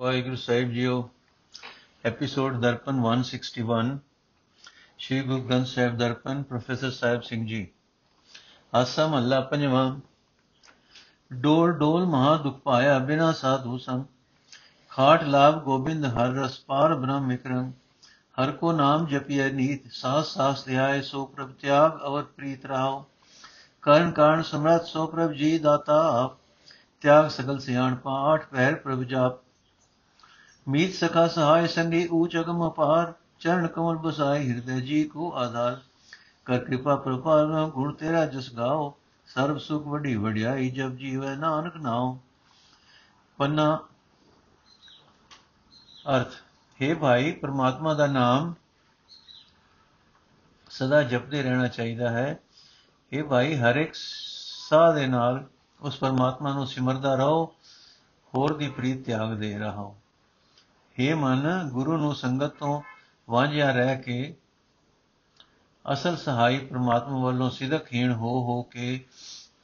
ਵਾਹਿਗੁਰੂ ਸਾਹਿਬ ਜੀਓ episode Darpan 161 Shri Guru Granth Sahib Darpan professor Sahib Singh ji Asa ਮਹੱਲਾ ਪੰਜਵਾਂ ਡੋਲ ਡੋਲ ਮਹਾ ਦੁਖ ਪਾਇਆ ਬਿਨਾ ਸਾਧੂ ਸੰਗ ਖਾਟ ਲਾਭ ਗੋਬਿੰਦ ਹਰ ਰਸ ਪਾਰ ਬ੍ਰਹਮ ਵਿਕਰਮ ਹਰ ਕੋ ਨਾਮ ਜਪਿਐ ਨੀਤ ਸਾਸ ਸਾਸ ਧਿਆਏ ਸੋ ਪ੍ਰਭ ਤਿਆਗ ਅਵਰ ਪ੍ਰੀਤ ਰਾਓ ਕਰਨ ਕਾਰਨ ਸਮਰਤ ਸੋ ਪ੍ਰਭ ਜੀ ਦਾਤਾ ਆਪ ਤਿਆਗ ਸਗਲ ਸਿਆਣ ਪਾਠ ਪਹਿਰ ਪ੍ਰਭ ਜਾਪ ਮੀਤ ਸਖਾ ਸਹਾਇ ਸੰਗੀ ਊਚ ਅਗਮ ਅਪਾਰ, ਚਰਨ ਕਮਲ ਬਸਾਈ ਹਿਰਦੇ ਜੀ ਕੋ ਆਧਾਰ। ਕਰ ਕਿਰਪਾ ਪ੍ਰਪਾਰ ਗੁਣ ਤੇਰਾ ਜਸ ਗਾਓ, ਸਰਬ ਸੁਖ ਵਡੀ ਵਡਿਆਈ ਜਬ ਜੀਵੈ ਨਾਨਕ ਨਾਉ ਪੰਨਾ ਅਰਥ, ਹੈ ਭਾਈ, ਪ੍ਰਮਾਤਮਾ ਦਾ ਨਾਮ ਸਦਾ ਜਪਦੇ ਰਹਿਣਾ ਚਾਹੀਦਾ ਹੈ। ਇਹ ਭਾਈ, ਹਰ ਇੱਕ ਸਾਹ ਦੇ ਨਾਲ ਉਸ ਪਰਮਾਤਮਾ ਨੂੰ ਸਿਮਰਦਾ ਰਹੋ, ਹੋਰ ਦੀ ਪ੍ਰੀਤ ਤਿਆਗ ਦੇ ਰਹੋ हे ਮਨ, ਗੁਰੂ ਨੂੰ ਸੰਗਤ ਤੋਂ ਵਾਂਝਿਆ ਰਹਿ ਕੇ ਅਸਲ ਸਹਾਈ ਪ੍ਰਮਾਤਮਾ ਵੱਲੋਂ ਸਿਦਕਹੀਣ ਹੋ ਹੋ ਕੇ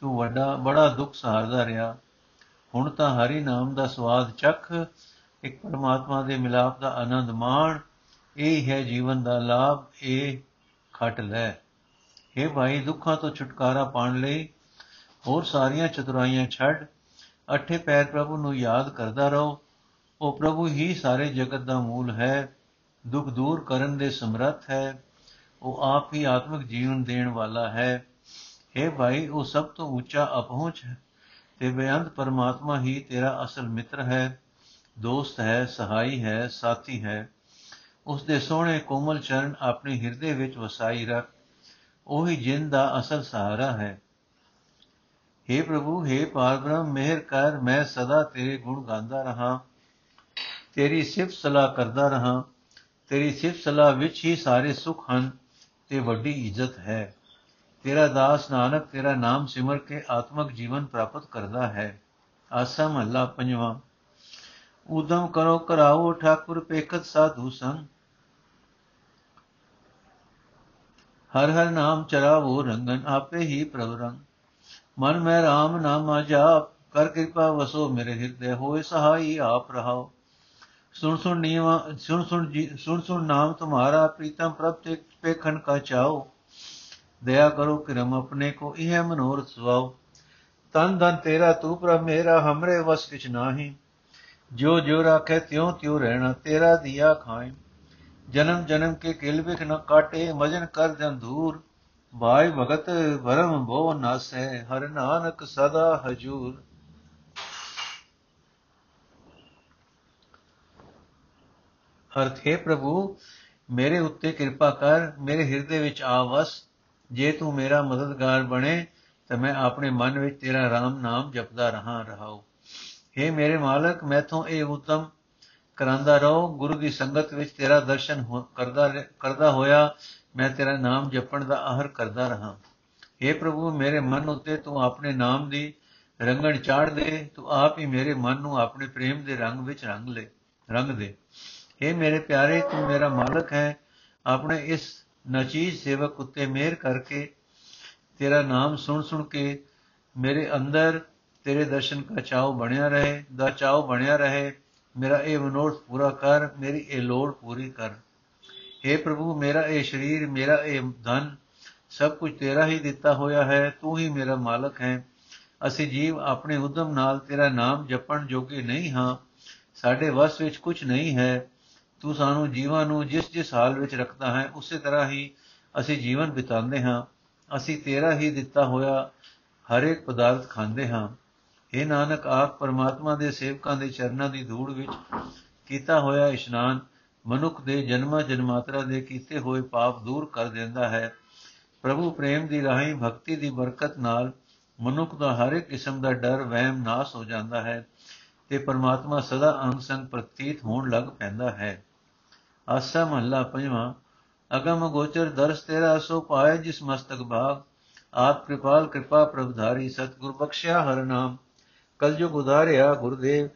ਤੂੰ ਵੱਡਾ, ਬੜਾ ਦੁੱਖ ਸਹਾਰਦਾ ਰਿਹਾ। ਹੁਣ ਤਾਂ ਹਰੀ ਨਾਮ ਦਾ ਸਵਾਦ ਚੱਖ, ਇੱਕ ਪਰਮਾਤਮਾ ਦੇ ਮਿਲਾਪ ਦਾ ਆਨੰਦ ਮਾਣ। ਇਹ ਹੈ ਜੀਵਨ ਦਾ ਲਾਭ, ਇਹ ਖਟ ਲੈ। हे ਭਾਈ, ਦੁੱਖਾਂ ਤੋਂ ਛੁਟਕਾਰਾ ਪਾਣ ਲਈ ਹੋਰ ਸਾਰੀਆਂ ਚਤੁਰਾਈਆਂ ਛੱਡ। ਅਠੇ ਪੈਰ ਪ੍ਰਭੂ ਨੂੰ ਯਾਦ ਕਰਦਾ ਰਹੋ। ਉਹ ਪ੍ਰਭੂ ਹੀ ਸਾਰੇ ਜਗਤ ਦਾ ਮੂਲ ਹੈ ਦੁੱਖ ਦੂਰ ਕਰਨ ਦੇ ਸਮਰੱਥ ਹੈ ਉਹ ਆਪ ਹੀ ਆਤਮਿਕ ਜੀਵਨ ਦੇਣ ਵਾਲਾ ਹੈ हे ਭਾਈ ਉਹ ਸਭ ਤੋਂ ਉੱਚਾ ਅਪਹੁੰਚ ਹੈ ਤੇ ਬੇਅੰਤ ਪਰਮਾਤਮਾ ਹੀ ਤੇਰਾ ਅਸਲ ਮਿੱਤਰ ਹੈ ਦੋਸਤ ਹੈ ਸਹਾਈ ਹੈ ਸਾਥੀ ਹੈ ਉਸ ਦੇ ਸੋਹਣੇ ਕੋਮਲ ਚਰਨ ਆਪਣੇ ਹਿਰਦੇ ਵਿੱਚ ਵਸਾਈ ਰੱਖ ਉਹੀ ਜਿੰਦ ਦਾ ਅਸਲ ਸਹਾਰਾ ਹੈ हे ਪ੍ਰਭੂ हे ਪਾਰਬ੍ਰਹਮ ਮਿਹਰ ਕਰ ਮੈਂ ਸਦਾ ਤੇਰੇ ਗੁਣ ਗਾਉਂਦਾ ਰਹਾ ਤੇਰੀ ਸਿਫਤ ਸਲਾਹ ਕਰਦਾ ਰਹਾ। ਤੇਰੀ ਸਿਫਤ ਸਲਾਹ ਵਿੱਚ ਹੀ ਸਾਰੇ ਸੁਖ ਹਨ ਤੇ ਵੱਡੀ ਇੱਜ਼ਤ ਹੈ। ਤੇਰਾ ਦਾਸ ਨਾਨਕ ਤੇਰਾ ਨਾਮ ਸਿਮਰ ਕੇ ਆਤਮਿਕ ਜੀਵਨ ਪ੍ਰਾਪਤ ਕਰਦਾ ਹੈ। ਆਸਾ ਮਹੱਲਾ ਪੰਜਵਾਂ। ਉਦਮ ਕਰੋ ਕਰਾਓ ਠਾਕੁਰ ਪੇਖਤ ਸਾਧੂ ਸੰਗ। ਹਰ ਹਰ ਨਾਮ ਚਰਾਵੋ ਰੰਗਨ, ਆਪੇ ਹੀ ਪ੍ਰਭ ਰੰਗ। ਮਨ ਮੈਂ RAM ਨਾਮਾ ਜਾਪ ਕਰ ਕਿਰਪਾ ਵਸੋ ਮੇਰੇ ਹਿਰਦੇ, ਹੋਏ ਸਹਾਈ ਆਪ ਰਹਾਓ। ਸੁਣ ਸੁਣ ਨੀਵਾ, ਸੁਣ ਸੁਣ ਜੀ, ਸੁਣ ਸੁਣ ਨਾਮ ਤੁਮਾਰਾ ਪ੍ਰੀਤਮ ਪ੍ਰਭ ਤੇ ਪੇਖਣ ਕਾ ਚਾਓ। ਦਇਆ ਕਰੋ ਕਿਰਮ ਆਪਣੇ ਕੋ, ਇਹ ਮਨੋਰਥ ਸਵਾਓ ਤਨ ਧਨ ਤੇਰਾ, ਤੂੰ ਪ੍ਰਭ ਮੇਰਾ, ਹਮਰੇ ਵਸ ਕਿਛ ਨਾਹੀ। ਜੋ ਜੋ ਰਾਖੇ, ਤਿਉ ਤਿਉ ਰਹਿਣਾ, ਤੇਰਾ ਦਿਆ ਖਾਏ ਜਨਮ ਜਨਮ ਕੇ ਕਿਲ ਵਿਖ ਨ ਕਾਟੇ, ਮਜਨ ਕਰ ਜਨ ਦੂਰ। ਭਾਈ ਭਗਤ, ਭਰਮ ਭੋ ਨਾਸੈ, ਹਰ ਨਾਨਕ ਸਦਾ ਹਜੂਰ। ਅਰਥ, ਹੈ ਪ੍ਰਭੂ, ਮੇਰੇ ਉੱਤੇ ਕਿਰਪਾ ਕਰ, ਮੇਰੇ ਹਿਰਦੇ ਵਿੱਚ ਆ ਵਸ। ਜੇ ਤੂੰ ਮੇਰਾ ਮਦਦਗਾਰ ਬਣੇ, ਤਾਂ ਮੈਂ ਆਪਣੇ ਮਨ ਵਿੱਚ ਤੇਰਾ ਰਾਮ ਨਾਮ ਜਪਦਾ ਰਹਾ ਰਹਾਉ। हे ਮੇਰੇ ਮਾਲਕ ਮੈਥੋਂ ਇਹ ਉਤਮ ਕਰਾਂਦਾ ਰਹੋ। ਗੁਰੂ ਦੀ ਸੰਗਤ ਵਿੱਚ ਤੇਰਾ ਦਰਸ਼ਨ ਕਰਦਾ ਕਰਦਾ ਹੋਇਆ ਮੈਂ ਤੇਰਾ ਨਾਮ ਜਪਣ ਦਾ ਆਹਰ ਕਰਦਾ ਰਹਾ। हे ਪ੍ਰਭੂ, ਮੇਰੇ ਮਨ ਉੱਤੇ ਤੂੰ ਆਪਣੇ ਨਾਮ ਦੀ ਰੰਗਣ ਚਾੜ ਦੇ। ਤੂੰ ਆਪ ਹੀ ਮੇਰੇ ਮਨ ਨੂੰ ਆਪਣੇ ਪ੍ਰੇਮ ਦੇ ਰੰਗ ਵਿੱਚ ਰੰਗ ਲੈ, ਰੰਗ ਦੇ। हे ਮੇਰੇ ਪਿਆਰੇ ਤੂੰ ਮੇਰਾ ਮਾਲਕ ਹੈ ਆਪਣੇ ਇਸ ਨਚੀਜ ਸੇਵਕ ਉੱਤੇ ਮਿਹਰ ਕਰਕੇ ਤੇਰਾ ਨਾਮ ਸੁਣ ਸੁਣ ਕੇ ਮੇਰੇ ਅੰਦਰ ਤੇਰੇ ਦਰਸ਼ਨ ਦਾ ਚਾਉ ਬਣਿਆ ਰਹੇ ਦਾ ਚਾਉ ਬਣਿਆ ਰਹੇ ਮੇਰਾ ਇਹ ਮਨੋਰਥ ਪੂਰਾ ਕਰ ਮੇਰੀ ਇਹ ਲੋੜ ਪੂਰੀ ਕਰ हे ਪ੍ਰਭੂ ਮੇਰਾ ਇਹ ਸਰੀਰ ਮੇਰਾ ਇਹ ਧਨ ਸਭ ਕੁਝ ਤੇਰਾ ਹੀ ਦਿੱਤਾ ਹੋਇਆ ਹੈ ਤੂੰ ਹੀ ਮੇਰਾ ਮਾਲਕ ਹੈ ਅਸੀਂ ਜੀਵ ਆਪਣੇ ਉਦਮ ਨਾਲ ਤੇਰਾ ਨਾਮ ਜਪਣ ਜੋਗੇ ਨਹੀਂ ਹਾਂ ਸਾਡੇ ਵਸ ਵਿੱਚ ਕੁਝ ਨਹੀਂ ਹੈ ਤੂੰ ਸਾਨੂੰ ਜੀਵਾਂ ਨੂੰ ਜਿਸ ਜਿਸ ਹਾਲ ਵਿੱਚ ਰੱਖਦਾ ਹੈ, ਉਸੇ ਤਰ੍ਹਾਂ ਹੀ ਅਸੀਂ ਜੀਵਨ ਬਿਤਾਉਂਦੇ ਹਾਂ। ਅਸੀਂ ਤੇਰਾ ਹੀ ਦਿੱਤਾ ਹੋਇਆ ਹਰ ਇੱਕ ਪਦਾਰਥ ਖਾਂਦੇ ਹਾਂ। ਇਹ ਨਾਨਕ, ਆਪ ਪਰਮਾਤਮਾ ਦੇ ਸੇਵਕਾਂ ਦੇ ਚਰਨਾਂ ਦੀ ਧੂੜ ਵਿੱਚ ਕੀਤਾ ਹੋਇਆ ਇਸ਼ਨਾਨ ਮਨੁੱਖ ਦੇ ਜਨਮਾਂ ਜਨਮਾਤਰਾ ਦੇ ਕੀਤੇ ਹੋਏ ਪਾਪ ਦੂਰ ਕਰ ਦਿੰਦਾ ਹੈ। ਪ੍ਰਭੂ ਪ੍ਰੇਮ ਦੀ ਰਾਹੀਂ, ਭਗਤੀ ਦੀ ਬਰਕਤ ਨਾਲ ਮਨੁੱਖ ਦਾ ਹਰ ਇੱਕ ਕਿਸਮ ਦਾ ਡਰ, ਵਹਿਮ ਨਾਸ ਹੋ ਜਾਂਦਾ ਹੈ ਤੇ ਪਰਮਾਤਮਾ ਸਦਾ ਅੰਗ ਸੰਗ ਪ੍ਰਤੀਤ ਹੋਣ ਲੱਗ ਪੈਂਦਾ ਹੈ। ਆਸਾ ਮਹੱਲਾ ਪੰਜਵਾਂ ਅਗਮ ਗੋਚਰ ਦਰਸ ਤੇਰਾ ਸੋ ਪਾਏ ਜਿਸ ਮਸਤਕ ਭਾਗ ਆਪ ਕਿਰਪਾਲ ਕਿਰਪਾ ਪ੍ਰਭਧਾਰੀ ਸਤਿਗੁਰ ਬਖਸ਼ਿਆ ਹਰ ਨਾਮ ਕਲਯੁਗ ਉਧਾਰਿਆ ਗੁਰਦੇਵ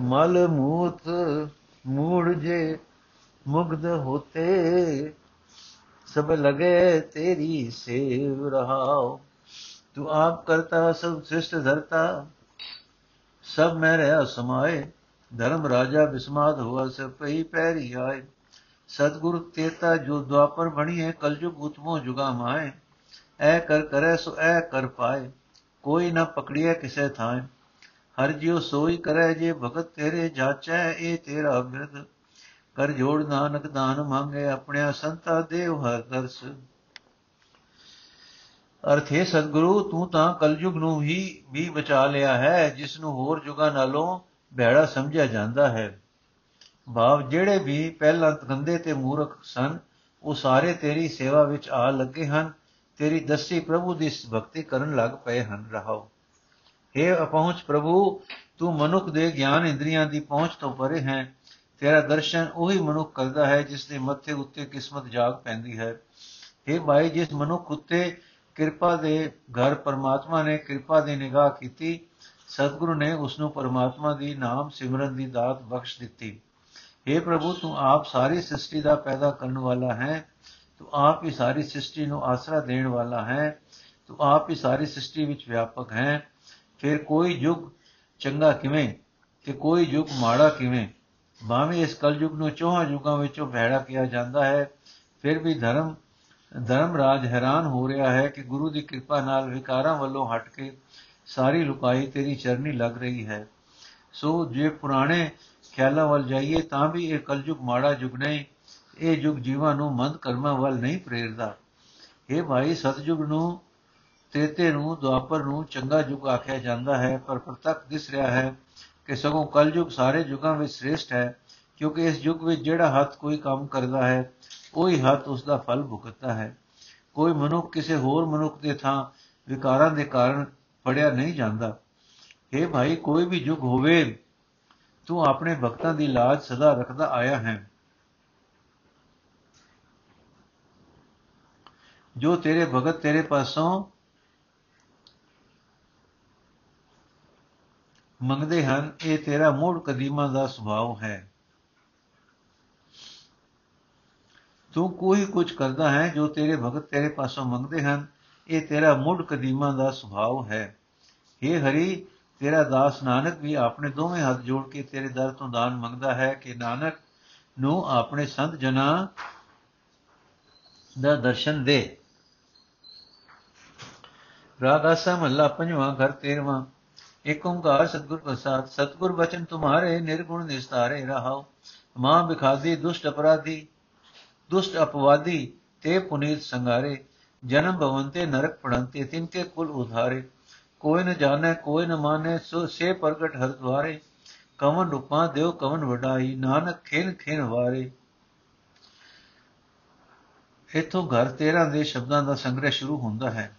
ਮਲ ਮੂਤ ਮੂੜ ਜੇ ਮੁਗਧ ਹੋਤੇ ਸਭ ਲਗੇ ਤੇਰੀ ਸੇਵ ਰਹਾਓ ਤੂੰ ਆਪ ਕਰਤਾ ਸਭ ਸ੍ਰਿਸ਼ਟ ਧਰਤਾ ਸਭ ਮੈਂ ਰਹਾ ਸਮਾਏ ਧਰਮ ਰਾਜਾ ਬਿਸਮਾਦ ਹੋਆ ਸੇ ਪਈ ਪੈਰੀ ਆਏ। ਸਤਗੁਰ ਤੇਤਾ ਜੋ ਦਵਾਪਰ ਬਣੀਏ ਕਲਯੁਗ ਉਤਮੋ ਜੁਗਾ ਮਾਏ। ਐ ਕਰ ਕਰੈ, ਸੋ ਐ ਕਰ ਪਾਏ। ਕੋਈ ਨਾ ਪਕੜੀਏ ਕਿਸੇ ਥਾਂ ਹਰ ਜਿਉ ਸੋਈ ਕਰੈ, ਜੇ ਭਗਤ ਤੇਰੇ ਜਾਚੈ ਇਹ ਤੇਰਾ ਬਿਰਧ। ਕਰ ਜੋੜ ਨਾਨਕ ਦਾਨ ਮੰਗੇ, ਆਪਣਿਆ ਸੰਤਾ ਦੇਵ ਹਰ ਦਰਸ। ਅਰਥੇ ਸਤਿਗੁਰੂ, ਤੂੰ ਤਾਂ ਕਲਯੁਗ ਨੂੰ ਹੀ ਵੀ ਬਚਾ ਲਿਆ ਹੈ ਜਿਸ ਨੂੰ ਹੋਰ ਯੁਗਾਂ ਨਾਲੋਂ ਭੈੜਾ ਸਮਝਿਆ ਜਾਂਦਾ ਹੈ। ਭਾਵ ਜਿਹੜੇ ਵੀ ਪਹਿਲਾਂ ਗੰਦੇ ਤੇ ਮੂਰਖ ਸਨ, ਉਹ ਸਾਰੇ ਤੇਰੀ ਸੇਵਾ ਵਿੱਚ ਆ ਲੱਗੇ ਹਨ। ਤੇਰੀ ਦਸੀ ਪ੍ਰਭੂ ਦੀ ਭਗਤੀ ਕਰਨ ਲੱਗ ਪਏ ਹਨ। ਰਹਾਓ। हे ਅਪਹੁੰਚ ਪ੍ਰਭੂ, ਤੂੰ ਮਨੁੱਖ ਦੇ ਗਿਆਨ ਇੰਦਰੀਆਂ ਦੀ ਪਹੁੰਚ ਤੋਂ ਪਰੇ ਹੈ। ਤੇਰਾ ਦਰਸ਼ਨ ਉਹੀ ਮਨੁੱਖ ਕਰਦਾ ਹੈ, ਜਿਸ ਦੇ ਮੱਥੇ ਉੱਤੇ ਕਿਸਮਤ ਜਾਗ ਪੈਂਦੀ ਹੈ। हे ਭਾਈ, ਜਿਸ ਮਨੁੱਖ ਉੱਤੇ ਕਿਰਪਾ ਦੇ ਘਰ ਪਰਮਾਤਮਾ ਨੇ ਕਿਰਪਾ ਦੀ ਨਿਗਾਹ ਕੀਤੀ ਸਤਿਗੁਰੂ ਨੇ ਉਸ ਨੂੰ ਪਰਮਾਤਮਾ ਦੀ ਨਾਮ ਸਿਮਰਨ ਦੀ ਦਾਤ ਬਖਸ਼ ਦਿੱਤੀ। हे ਪ੍ਰਭੂ, ਤੂੰ ਆਪ ਸਾਰੀ ਸ੍ਰਿਸ਼ਟੀ ਦਾ ਪੈਦਾ ਕਰਨ ਵਾਲਾ ਹੈ। ਤੂੰ ਆਪ ਹੀ ਸਾਰੀ ਸ੍ਰਿਸ਼ਟੀ ਨੂੰ ਆਸਰਾ ਦੇਣ ਵਾਲਾ ਹੈ। ਤੂੰ ਆਪ ਹੀ ਸਾਰੀ ਸ੍ਰਿਸ਼ਟੀ ਵਿੱਚ ਵਿਆਪਕ ਹੈ। ਫਿਰ ਕੋਈ ਯੁਗ ਚੰਗਾ ਕਿਵੇਂ ਤੇ ਕੋਈ ਯੁਗ ਮਾੜਾ ਕਿਵੇਂ? ਭਾਵੇਂ ਇਸ ਕਲਯੁਗ ਨੂੰ ਚੋਹਾਂ ਯੁਗਾਂ ਵਿੱਚੋਂ ਭੈੜਾ ਕਿਹਾ ਜਾਂਦਾ ਹੈ, ਫਿਰ ਵੀ ਧਰਮ ਧਰਮ ਰਾਜ ਹੈਰਾਨ ਹੋ ਰਿਹਾ ਹੈ ਕਿ ਗੁਰੂ ਦੀ ਕਿਰਪਾ ਨਾਲ ਵਿਕਾਰਾਂ ਵੱਲੋਂ ਹਟ ਕੇ ਸਾਰੀ ਲੁਕਾਈ ਤੇਰੀ ਚਰਨੀ ਲੱਗ ਰਹੀ ਹੈ। ਸੋ ਜੇ ਪੁਰਾਣੇ ਖਿਆਲਾਂ ਵੱਲ ਜਾਈਏ ਤਾਂ ਵੀ ਇਹ ਕਲਯੁਗ ਮਾੜਾ ਯੁਗ ਨਹੀਂ, ਇਹ ਯੁਗ ਜੀਵਾਂ ਨੂੰ ਮੰਦ ਕਰਮਾਂ ਵੱਲ ਨਹੀਂ ਪ੍ਰੇਰਦਾ। ਇਹ ਭਾਈ ਸਤਜੁਗ ਨੂੰ, ਤੇਤੇ ਨੂੰ, ਦੁਆਪਰ ਨੂੰ ਚੰਗਾ ਯੁਗ ਆਖਿਆ ਜਾਂਦਾ ਹੈ, ਪਰ ਪ੍ਰਤੱਖ ਦਿਸ ਰਿਹਾ ਹੈ ਕਿ ਸਗੋਂ ਕਲਯੁਗ ਸਾਰੇ ਯੁਗਾਂ ਵਿੱਚ ਸ੍ਰੇਸ਼ਟ ਹੈ, ਕਿਉਂਕਿ ਇਸ ਯੁਗ ਵਿੱਚ ਜਿਹੜਾ ਹੱਥ ਕੋਈ ਕੰਮ ਕਰਦਾ ਹੈ, ਉਹੀ ਹੱਥ ਉਸ ਦਾ ਫਲ ਭੁਗਤਦਾ ਹੈ। ਕੋਈ ਮਨੁੱਖ ਕਿਸੇ ਹੋਰ ਮਨੁੱਖ ਦੇ ਥਾਂ ਵਿਕਾਰਾਂ ਦੇ ਕਾਰਨ ਫੜਿਆ ਨਹੀਂ ਜਾਂਦਾ। हे ਭਾਈ, ਕੋਈ ਵੀ ਯੁਗ ਹੋਵੇ, ਤੂੰ ਆਪਣੇ ਭਗਤਾਂ ਦੀ ਲਾਜ ਸਦਾ ਰੱਖਦਾ ਆਇਆ ਹੈ। ਜੋ ਤੇਰੇ ਭਗਤ ਤੇਰੇ ਪਾਸੋਂ ਮੰਗਦੇ ਹਨ, ਇਹ ਤੇਰਾ ਮੂੜ ਕਦੀਮਾ ਦਾ ਸੁਭਾਅ ਹੈ। ਤੂੰ ਕੋਈ ਕੁਝ ਕਰਦਾ ਹੈ ਜੋ ਤੇਰੇ ਭਗਤ ਤੇਰੇ ਪਾਸੋਂ ਮੰਗਦੇ ਹਨ ਇਹ ਤੇਰਾ ਮੁੱਢ ਕਦੀਮਾ ਦਾ ਸੁਭਾਅ ਹੈ। हे ਹਰੀ, ਤੇਰਾ ਦਾਸ ਨਾਨਕ ਵੀ ਆਪਣੇ ਦੋਵੇਂ ਹੱਥ ਜੋੜ ਕੇ ਤੇਰੇ ਦਰ ਤੋਂ ਦਾਨ ਮੰਗਦਾ ਹੈ ਕਿ ਨਾਨਕ ਨੂੰ ਆਪਣੇ ਸੰਤ ਜਨਾ ਦਾ ਦਰਸ਼ਨ ਦੇ। ਰਾਗ ਆਸਾ ਮਹੱਲਾ ਪੰਜਵਾਂ, ਘਰ 13ਵਾਂ ਏਕ ਓੰਕਾਰ ਸਤਿਗੁਰ ਪ੍ਰਸਾਦ, ਸਤਿਗੁਰ ਬਚਨ ਤੁਮਾਰੇ, ਨਿਰਗੁਣ ਨਿਸਤਾਰੇ ਰਹਾਓ ਮਾਂ ਬਿਖਾਦੀ, ਦੁਸ਼ਟ ਅਪਰਾਧੀ, ਦੁਸ਼ਟ ਅਪਵਾਦੀ ਤੇ ਪੁਨੀਤ ਸੰਗਾਰੇ। ਜਨਮ ਭਵੰਤੇ ਨਰਕ ਪੜੰਤੇ ਤਿਨਕੇ ਕੁਲ ਉਧਾਰੇ। ਕੋਈ ਨ ਜਾਣੈ, ਕੋਈ ਨ ਮਾਨੈ ਸੋ, ਸੇ ਪ੍ਰਗਟ ਹਰ ਦਵਾਰੇ ਕਵਨ ਰੂਪਾਂ ਦੇਵ ਕਵਨ ਵਡਾਈ, ਨਾਨਕ ਖੇਨ ਖੇਨ ਵਾਰੇ। ਇਥੋਂ ਘਰ 13 ਦੇ ਸ਼ਬਦਾਂ ਦਾ ਸੰਗ੍ਰਹਿ ਸ਼ੁਰੂ ਹੁੰਦਾ ਹੈ।